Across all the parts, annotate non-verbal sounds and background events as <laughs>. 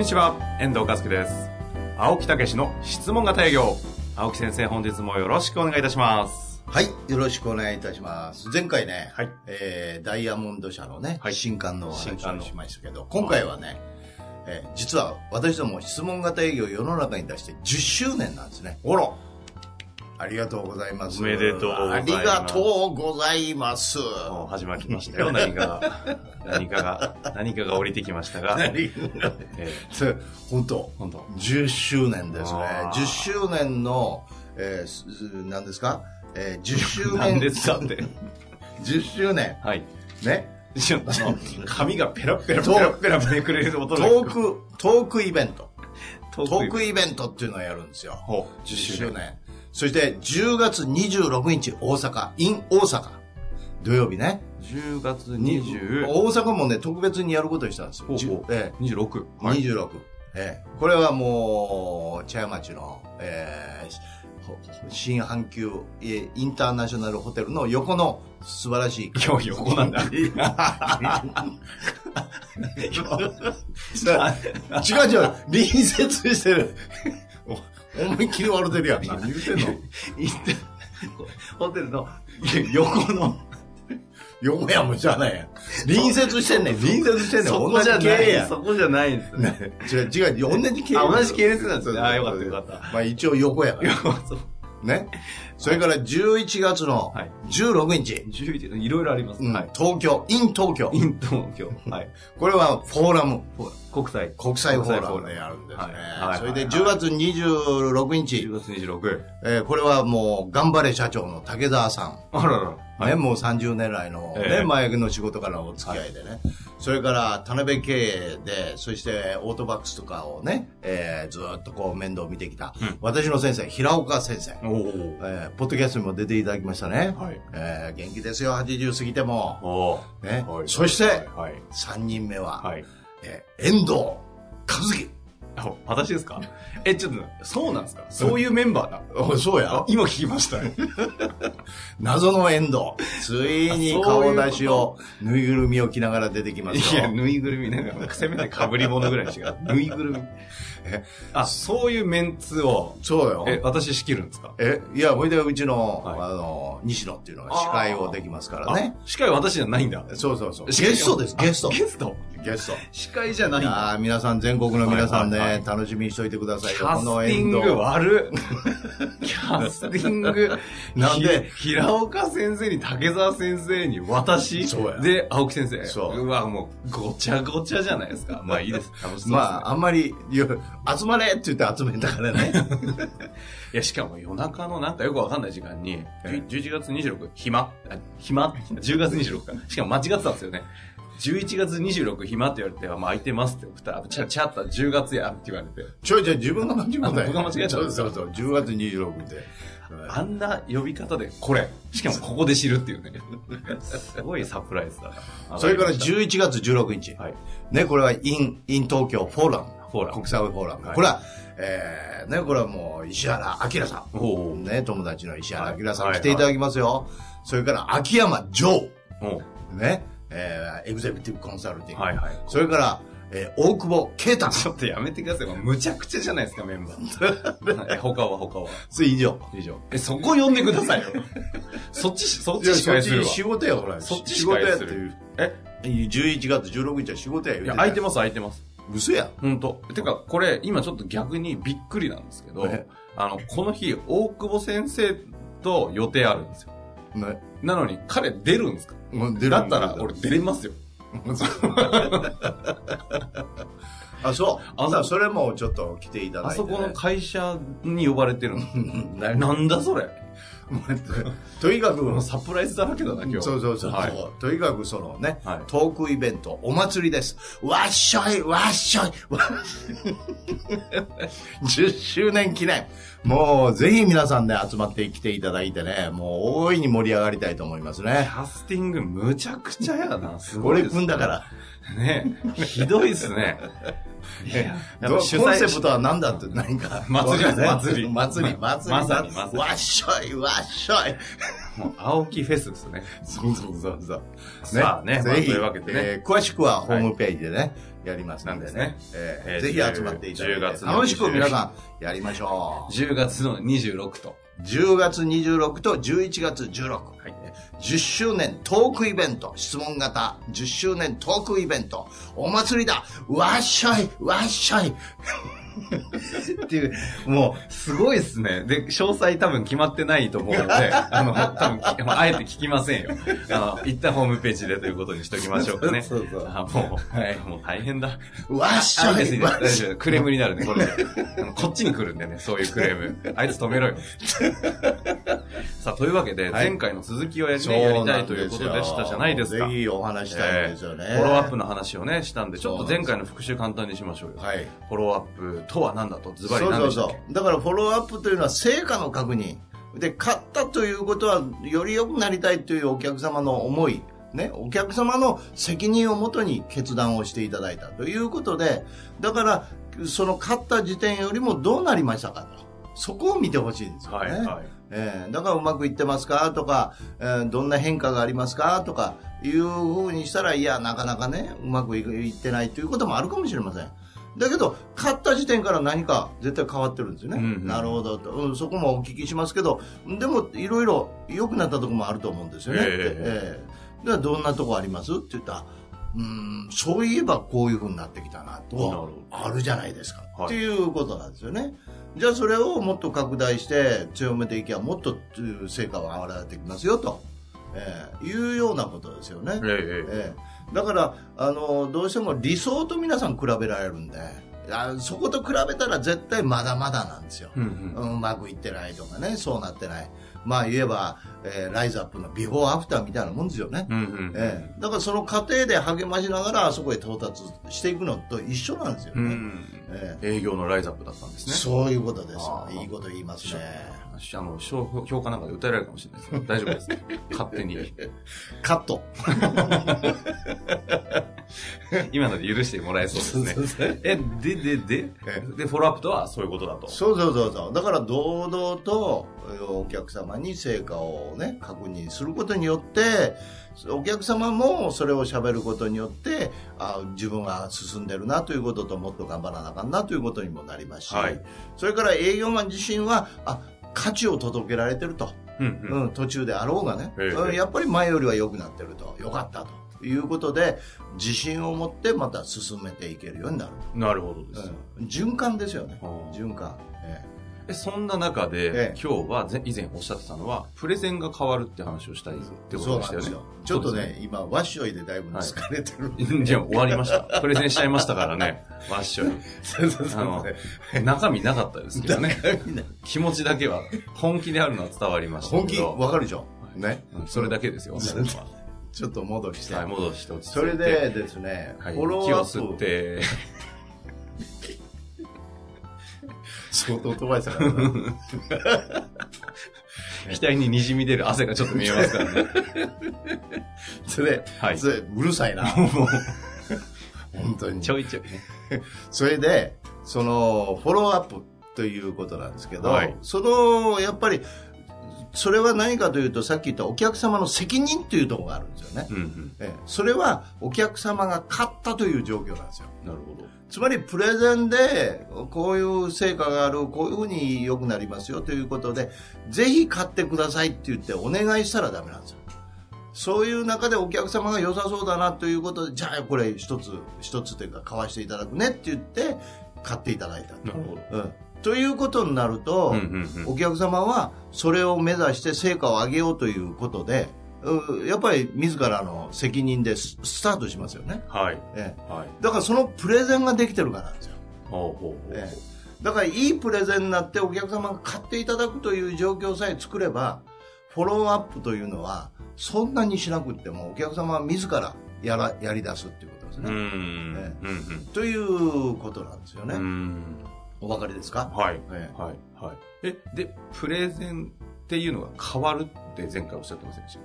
んにちは、遠藤和樹です。青木武の質問型営業。青木先生、本日もよろしくお願いいたします。はい、よろしくお願いいたします。前回ね、はいえーダイヤモンド社のね、はい新刊の話をしましたけど、今回はね、えー実は私ども質問型営業を世の中に出して10周年なんですね。おろありがとうございます。おめでとうございますありがとうございます。もう始まりましたよ、何かが。何かが、何かが降りてきましたが。何えそれ本当ー、本当10周年ですねあ。ー10周年の、えーす何ですか、えー ?10 周年。何ですかって。<laughs> 10周年。はい。ね？髪がペラペラペラペラめくれる音トーク、トークイベント。えトトークイベントっていうのをやるんですよ。ほう、10周年。そして10月26日大阪、in 大阪。土曜日ね。10月20、大阪もね、特別にやることにしたんですよ。ほうほうじゅえ26。え26。ええこれはもう、茶屋町の、ええほ新阪急えーインターナショナルホテルの横の素晴らしい。今日横なんだ。<laughs> さ <laughs> <laughs> 違う違う、隣接してる。お思いっきり笑ってるやん。何言ってんのホテルの横の、横やもんじゃないやん。隣接してんねん。隣接してんねん。そこじゃない、やん。そこじゃないんですね。違う違う、同じ系あ同じ系列なんですねそうそうあよかったよかったまあ一応横やから。<laughs> ね。それから11月のはい16日、11いろいろあります。う。東京、in 東京イ。ン東京。はい。これはフォーラム、国際。国際フォーラムでやるんですねはいはい。それではい10月26日10、月26。えーこれはもう頑張れ社長の武澤さん。あらら。ね、もう30年来の、ねええ前の仕事からのお付き合いでね、それから田辺経営でそしてオートバックスとかをね、えーずーっとこう面倒を見てきた、うん私の先生平岡先生、おお。えーポッドキャストにも出ていただきましたね、はい。えー元気ですよ80過ぎても、おねはいそして、はい。3人目は、はい。えー遠藤和樹、私ですか？え、ちょっと、そうなんですか？そういうメンバーな？おそうやあ、今聞きましたね。<laughs> 謎の遠藤ついに顔出しをぬいぐるみを着ながら出てきますよいや、ぬいぐるみなんか、せめて被り物ぐらいにしか。<laughs> ぬいぐるみ。え？あ、そういうメンツを、そうよえ、私仕切るんですか？え、いや、ほいでうちの、はいあの、西野っていうのが司会をできますからね。あ司会は私じゃないんだ。そうそうそう。ゲストです、ゲストあ。ゲスト？ゲスト。司会じゃないいんだ。やー皆さん、全国の皆さんね、楽しみにしといてくださいよ。キャこのスティング。悪っ。キャスティング。<laughs> なんでひ平岡先生に竹澤先生に私そうやで、青木先生。そうわ、もう、ごちゃごちゃじゃないですか。まあいいです。楽しそうですねまあ、あんまり、集まれって言って集めたからね。<laughs> いや、しかも夜中のなんかよくわかんない時間に、え11月26、暇？あ暇 ?10 月26か。しかも間違ってたんですよね。11月26暇って言われて、まあ空いてますって送ったら、ちゃ、ちゃった10月やって言われて。ちょいちょい自分が間違ったあ僕が間違えたそうそうそう、10月26日で。あんな呼び方で、これ。しかもここで知るっていうね。すごいサプライズだな。それから10 11月16日。はい。ね、これは in、in 東京フォーラム。フォーラム国際フォーラム。はいこれは、えー、ね、これはもう石原明さん。おお。ね、友達の石原明さんはい来ていただきますよ。それから秋山城。おね、えー、エグゼクティブコンサルティング。はいはい。それから、えー、大久保啓太。ちょっとやめてください。もうむちゃくちゃじゃないですか、メンバー。<laughs> え他は他は。それ以上。以上。え、そこ呼んでくださいよ。<laughs> そっち、そっち司会するわ。仕事や、ほら。そっち仕事やっていう。え？11月16日は仕事やいや、空いてます、空いてます。嘘やん。本当てか、これ、今ちょっと逆にびっくりなんですけどえ、あの、この日、大久保先生と予定あるんですよ。ね。なのに、彼出るんですか？もう出るだったら、俺出れますよ。<laughs> あ、そう。ああ、それもちょっと来ていただいて、ね。あそこの会社に呼ばれてるの。<laughs> ななんだそれ。<laughs> とにかく、サプライズだらけだな、今日。そうそうそう、はい。とにかくそのね、はいトークイベント、お祭りです。わっしょい、わっしょい、<laughs> わっ10周年記念。もう、ぜひ皆さんね、集まってきていただいてね、もう大いに盛り上がりたいと思いますキね。ャスティングむちゃくちゃやな。すご俺いです君だから。ね。ひどいっすね。いや、コンセプトは何だって何か。祭り祭り祭り、祭り。まさにまさにわっしょい、わっしょい。もう青木フェスですね。そうそうそうそう。さあねまあぜひ、詳しくはホームページでね、やりますんでなんですねぜひ集まっていただい10て、楽しく皆さんやりましょう。10月の26と。10月26と11月16。はい。10周年トークイベント、質問型。10周年トークイベント、お祭りだ。わっしょい。わっしょいっていう、もう、すごいっすね。で、詳細多分決まってないと思うので、<laughs> あの、多分、きあえて聞きませんよ。あの、一旦ホームページでということにしときましょうかね。そうそうあもう、はい、もう大変だ。わっしょで大丈夫クレームになるね、これこっちに来るんでね、そういうクレーム。あいつ止めろよ。<laughs> さあ、というわけで、はい前回の続きをやり,、ね、やりたいということでしたじゃないですか。ぜひお話したいんですよね。えーフォローアップの話をね、したんで、ちょっと前回の復習簡単にしましょうよ。はい。フォローアップとは何だと、ズバリそうそうそう。だからフォローアップというのは成果の確認。で、買ったということは、より良くなりたいというお客様の思い。ね、お客様の責任をもとに決断をしていただいたということで、だから、その買った時点よりもどうなりましたかと。そこを見てほしいんですよね。はい、はい。えーだからうまくいってますかとか、えーどんな変化がありますかとかいうふうにしたら、いや、なかなかね、うまくいいってないということもあるかもしれません。だけど、買った時点から何か絶対変わってるんですよね。うんうん。なるほどと、うんそこもお聞きしますけど、でも、いろいろ良くなったところもあると思うんですよね。ええ。ええ。ではどんなとこあります？って言ったら、うん、そういえばこういうふうになってきたなと。ど、あるじゃないですか。はい。っていうことなんですよね。じゃあそれをもっと拡大して強めていけばもっと成果は現れてきますよと、えーいうようなことですよね。ええええ。ええだからあのどうしても理想と皆さん比べられるんであそこと比べたら絶対まだまだなんですよ。うんうんうまくいってないとかねそうなってないまあ言えば、えーライズアップのビフォーアフターみたいなもんですよね。うんうんええだからその過程で励ましながらあそこへ到達していくのと一緒なんですよね。うんええ営業のライズアップだったんですね。そういうことですいいこと言いますね。あの、評評価なんかで訴えられるかもしれないですけど、<laughs> 大丈夫です。勝手に。カット。<laughs> 今ので許してもらえそうですね。え、で、で、で、えで、フォローアップとはそういうことだと。そうそうそうそう。だから堂々とえーお客様に成果をね、確認することによって、お客様もそれを喋ることによって、あ自分が進んでるなということともっと頑張らなあかんなということにもなりますし、はいそれから営業マン自身は、あ、価値を届けられてると。うんうん。うん、途中であろうがね、やっぱり前よりは良くなってると、良かったということで、自信を持ってまた進めていけるようになる。なるほどです。うん循環ですよね循環。ええそんな中で、ええ今日はぜ以前おっしゃってたのは、プレゼンが変わるって話をしたいってえことでしたよね。ちょっとね、今、ワッショイでだいぶ疲れてるんで、いや、終わりました。プレゼンしちゃいましたからね。わっしょい。そうそうあの、中身なかったですけどね。気持ちだけは、本気であるのは伝わりました本気？わかるでしょね。うんそれだけですよ、<laughs> ちょっと戻して。はい、戻して落ち着いて。それでですね、はい、フォロー気をアップ、吸って、相当飛ばしたからな <laughs> <laughs> 額に滲み出る汗がちょっと見えますからね。それ、はいそれうるさいな。<laughs> 本当にち。ょいちょいね。それで、その、フォローアップということなんですけど、はいその、やっぱり、それは何かというと、さっき言ったお客様の責任というところがあるんですよね。うんうん。ええそれはお客様が買ったという状況なんですよ。なるほど。つまりプレゼンでこういう成果がある、こういうふうに良くなりますよということで、ぜひ買ってくださいって言ってお願いしたらダメなんですよ。そういう中でお客様が良さそうだなということで、じゃあこれ一つ、一つというか買わしていただくねって言って買っていただいた。なるほど。うん。ということになると、うんうんうんお客様はそれを目指して成果を上げようということで、うんやっぱり自らの責任でススタートしますよね。はい。ええはい。だからそのプレゼンができてるからなんですよ。ほうほうほう。ええだからいいプレゼンになってお客様が買っていただくという状況さえ作れば、フォローアップというのは、そんなにしなくっても、お客様は自らやら、やり出すっていうことですうね。ん。えうんということなんですよね。うん。うん。お分かりですか？はい。ええはい。はい。え、で、プレゼンっていうのが変わるって前回おっしゃってませんでした？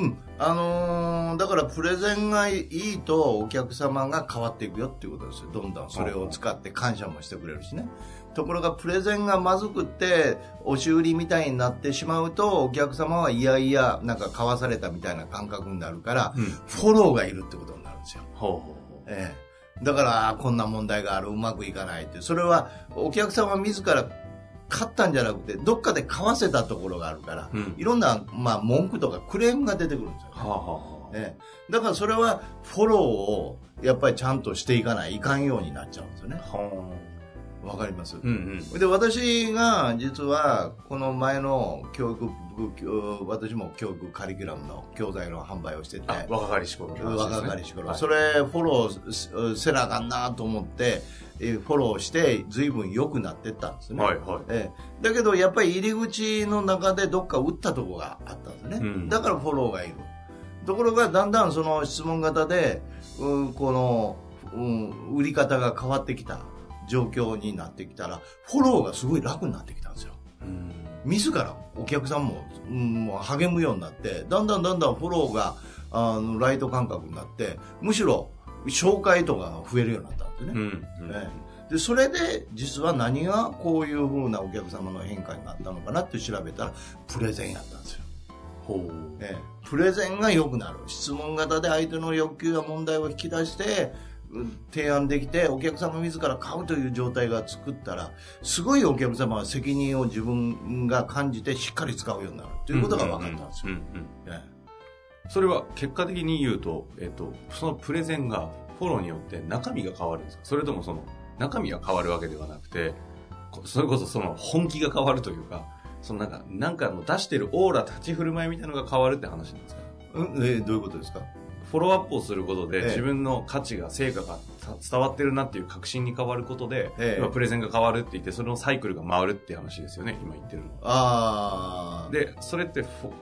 うん。あのーだからプレゼンがいいとお客様が変わっていくよっていうことですよ。どんどんそれを使って感謝もしてくれるしね。ところがプレゼンがまずくって、押し売りみたいになってしまうと、お客様はいやいや、なんか買わされたみたいな感覚になるから、うん。フォローがいるってことになるんですよ。ほうほうほう。ええ。だから、あこんな問題がある、うまくいかないって。それは、お客様自ら買ったんじゃなくて、どっかで買わせたところがあるから、うんいろんな、まあ、文句とかクレームが出てくるんですよ、はあはあはあ。ええ。だからそれは、フォローを、やっぱりちゃんとしていかない、いかんようになっちゃうんですよね。はわかりますあ。うんうん。で、私が、実は、この前の教育部、私も教育カリキュラムの教材の販売をしてて、あ、若かりし頃。若かりし頃、はいそれフォローせせなあかんなと思って、えーフォローして随分良くなってったんですね、はいはい。ええだけどやっぱり入り口の中でどっか打ったとこがあったんですね、うんだからフォローがいるところがだんだんその質問型で、うん、この、うん、売り方が変わってきた状況になってきたらフォローがすごい楽になってきたんですようん。自らお客さんも,、うん、もう励むようになってだんだんだんだんフォローがあのライト感覚になってむしろ紹介とかが増えるようになったんですね、うん。うん。ええでそれで実は何がこういうふうなお客様の変化になったのかなって調べたらプレゼンやったんですよ、ほう。ええプレゼンが良くなる質問型で相手の欲求や問題を引き出してうん提案できてお客様自ら買うという状態が作ったらすごいお客様は責任を自分が感じてしっかり使うようになる。ということが分かったんですよ、それは結果的に言うと、えっと、そのプレゼンがフォローによって中身が変わるんですか？それともその中身が変わるわけではなくて、こそれこそその本気が変わるというか、そのなんか、なんかの出してるオーラ、立ち振る舞いみたいなのが変わるって話なんですか？えうんえどういうことですか？フォローアップをすることで、ええ。自分の価値が、成果がた伝わってるなっていう確信に変わることで、ええ。今プレゼンが変わるって言って、それのサイクルが回るって話ですよね、今言ってるのは。ああで、それってフォ、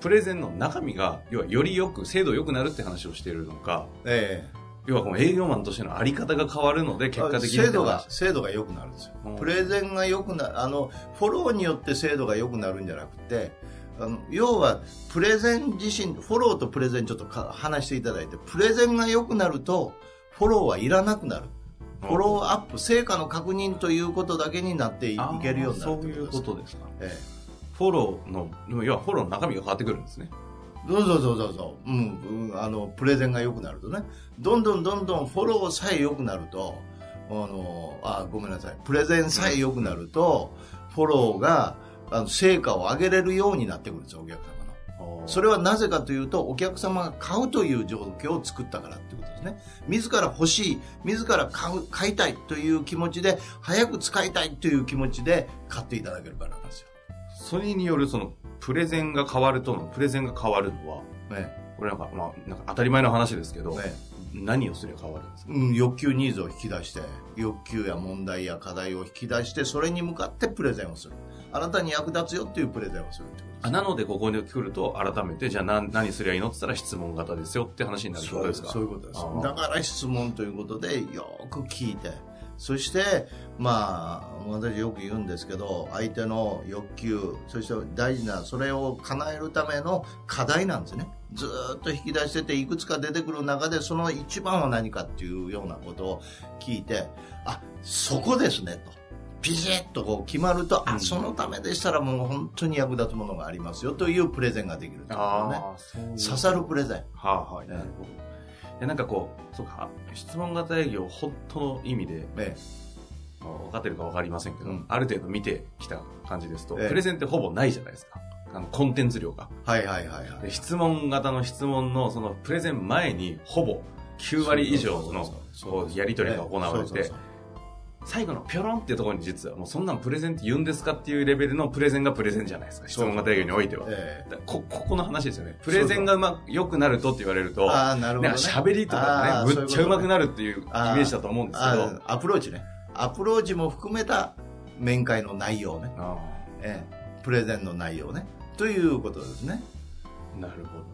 プレゼンの中身が、要はよりよく、精度良くなるって話をしているのか、え要はこの営業マンとしてのあり方が変わるので、え結果的に精度が精度が良くなるんですよ。うん。プレゼンが良くなあのフォローによって精度が良くなるんじゃなくてあの要はプレゼン自身フォローとプレゼンちょっとか話していただいてプレゼンが良くなるとフォローはいらなくなる。フォローアップ成果の確認ということだけになっていけるようになるそういうことですか。えフォローの、要はフォローの中身が変わってくるんですね。えそうそうそうそうそう、うんうん、あのプレゼンが良くなるとね。どんどんどんどんフォローさえ良くなるとあのあごめんなさい。プレゼンさえ良くなるとフォローがあの成果を上げれるようになってくるんですよお客様の。それはなぜかというとお客様が買うという状況を作ったからっていうことですね。自ら欲しい自ら買う買いたいという気持ちで早く使いたいという気持ちで買っていただけるからなんですよ、それによるその、プレゼンが変わるとの、プレゼンが変わるのは、ねこれなんか、まあ、なんか当たり前の話ですけど、ね何をすれば変わるんですか？うん、欲求ニーズを引き出して欲求や問題や課題を引き出してそれに向かってプレゼンをするあなたに役立つよっていうプレゼンをするってことですあなのでここに来ると改めて、じゃあ何何すりゃいいのって言ったら質問型ですよって話になるってことですか？そういうことです。だから質問ということでよく聞いて。そしてまあ私よく言うんですけど相手の欲求そして大事なそれを叶えるための課題なんですね。ずーっと引き出してていくつか出てくる中でその一番は何かっていうようなことを聞いてあそこですねとピシッとこう決まると、うん。あそのためでしたらもう本当に役立つものがありますよというプレゼンができるという刺さるプレゼン。はあ、はい。なるほど。で、なんかこう、そうか、質問型営業、本当の意味で、えまあ分かってるか分かりませんけど、うん。ある程度見てきた感じですと、ええ。プレゼンってほぼないじゃないですか。あの、コンテンツ量が。えはいはいはいはい。で質問型の質問の、その、プレゼン前に、ほぼ、9割以上の、やり取りが行われて最後のピョロンっていうところに実は、もうそんなんプレゼンって言うんですかっていうレベルのプレゼンがプレゼンじゃないですか。質問型営業においては。こ、ここの話ですよね。プレゼンがうまく、良くなるとって言われると、ああなるほど、喋りとかね、むっちゃ上手くなるるっていうイメージだと思うんですけど、あアプローチねアプローチも含めた面会の内容ね、あええ、プレゼンの内容ねということですね。なるほどな。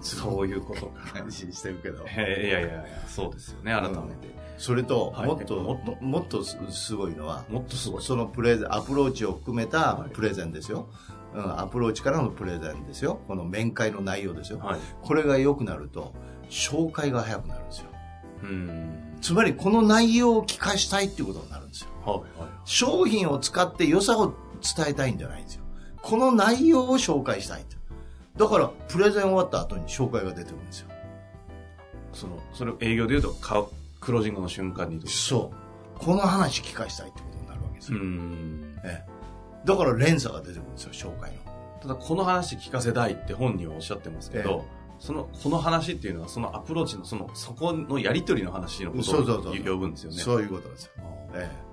そういうことか。話してるけど。<laughs> いやいやいや、そうですよね、改めて。それと、はいもっと、もっともっとすすごいのは、もっとすごい。そのプレゼン、アプローチを含めたはいプレゼンですよ。うん、アプローチからのプレゼンですよ。この面会の内容ですよ。はい。これが良くなると、紹介が早くなるんですよ。うん。つまり、この内容を聞かしたいっていうことになるんですよ。はい、はい。商品を使って良さを伝えたいんじゃないんですよ。この内容を紹介したいと。だから、プレゼン終わった後に紹介が出てくるんですよ。その、それを営業で言うと、かクロージングの瞬間に。そう。この話聞かしたいってことになるわけですうよ。ん。ええだから連鎖が出てくるんですよ、紹介の。ただ、この話聞かせたいって本人はおっしゃってますけど、その、この話っていうのは、そのアプローチの、その、そこのやりとりの話のことそうそうそうを呼ぶんですよね。そういうことですよ。あええ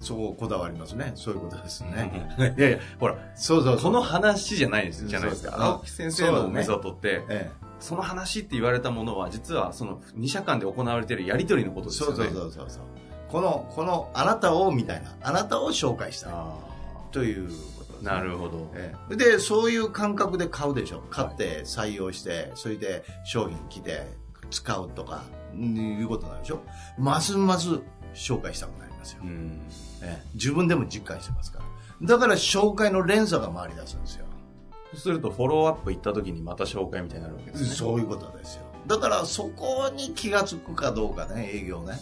そここだわりますね。そういうことですーね。<laughs> いやいや、ほら、そうそうその話じゃないですじゃないですか。青木先生のメソッドって、えその話って言われたものは、実はその二者間で行われているやりとりのことえそうですよね。そうそうそうそう。この、この、あなたを、みたいな、あなたを紹介したい。あということです、ーなるほど。ええで、そういう感覚で買うでしょ。買って採用して、それで商品来て使うとか、うんいうことなんでしょ。ますます紹介したくなりますよ。うん。ええ自分でも実感してますから。だから紹介の連鎖が回り出すんですよ。そうすると、フォローアップ行った時にまた紹介みたいになるわけですね。そういうことですよ。だからそこに気がつくかどうかね、営業ね。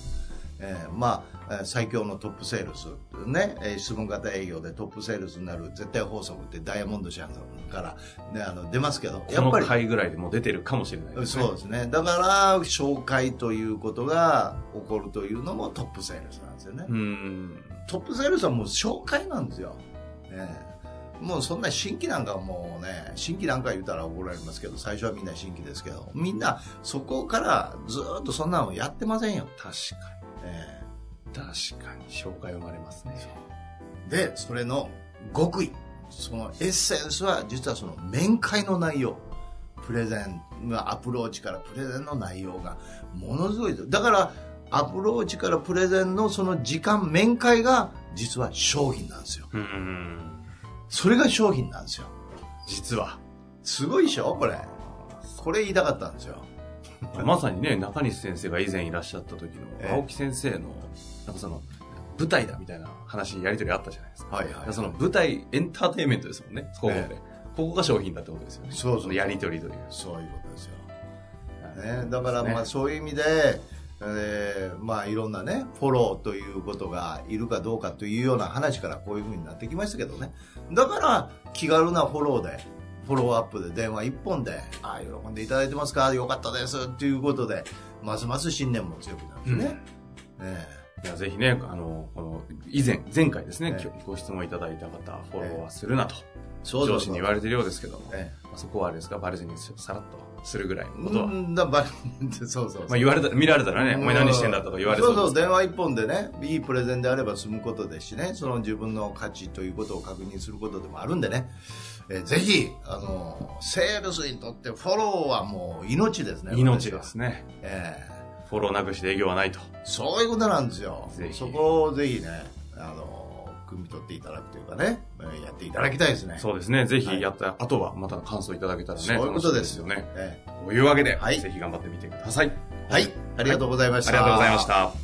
えーまあ、えー最強のトップセールス、ね、えー質問型営業でトップセールスになる絶対法則ってダイヤモンド社から、ね、あの出ますけど、このやっぱり、回ぐらいでもう出てるかもしれないですね。そうですね。だから、紹介ということが起こるというのもトップセールスなんですよね。うん。トップセールスはもう紹介なんですよ。ええもうそんな新規なんかはもうね、新規なんか言ったら怒られますけど、最初はみんな新規ですけど、みんなそこからずーっとそんなのやってませんよ。確かえに。確かに、紹介生まれますね。えで、それの極意、そのエッセンスは実はその面会の内容。プレゼン、アプローチからプレゼンの内容がものすごいです。だから、アプローチからプレゼンのその時間、面会が実は商品なんですよ。うん。それが商品なんですよ。実は。すごいでしょ？これ。これ言いたかったんですよ。まさにね、中西先生が以前いらっしゃった時ええの、青木先生の、なんかその、舞台だみたいな話、やりとりあったじゃないですか。はいはいその舞台、エンターテインメントですもんね、ここで。えここが商品だってことですよね。そうそうのやりとりという。そういうことですよ。ね、だからまあそういう意味で、えーまあいろんなね、フォローということがいるかどうかというような話からこういうふうになってきましたけどね。だから気軽なフォローで、フォローアップで電話一本で、ああ、喜んでいただいてますか？よかったです。っていうことで、ますます信念も強くなるんですね。え。いやぜひね、あの、この、以前、前回ですね、ええ。今日ご質問いただいた方、フォローはするなと、そう上司に言われてるようですけども、えまあそこはあれですか、バレずにさらっとするぐらいのえことは、うんだば <laughs> そうそうそう。まあ言われた、見られたらね、お前何してんだとか言われそうそうそう、電話一本でね、いいプレゼンであれば済むことですしね、その自分の価値ということを確認することでもあるんでね、えーぜひ、あの、セールスにとってフォローはもう命ですね。命ですね。ええフォローなくして営業はないと。そういうことなんですよそこをぜひね、あの、汲み取っていただくというかね、えーやっていただきたいですね。そうですね。ぜはいひやった後は、また感想いただけたらね、そういうことですよね。えというわけで、はいぜひ頑張ってみてください。えはい、ありがとうございました。ありがとうございまし。た。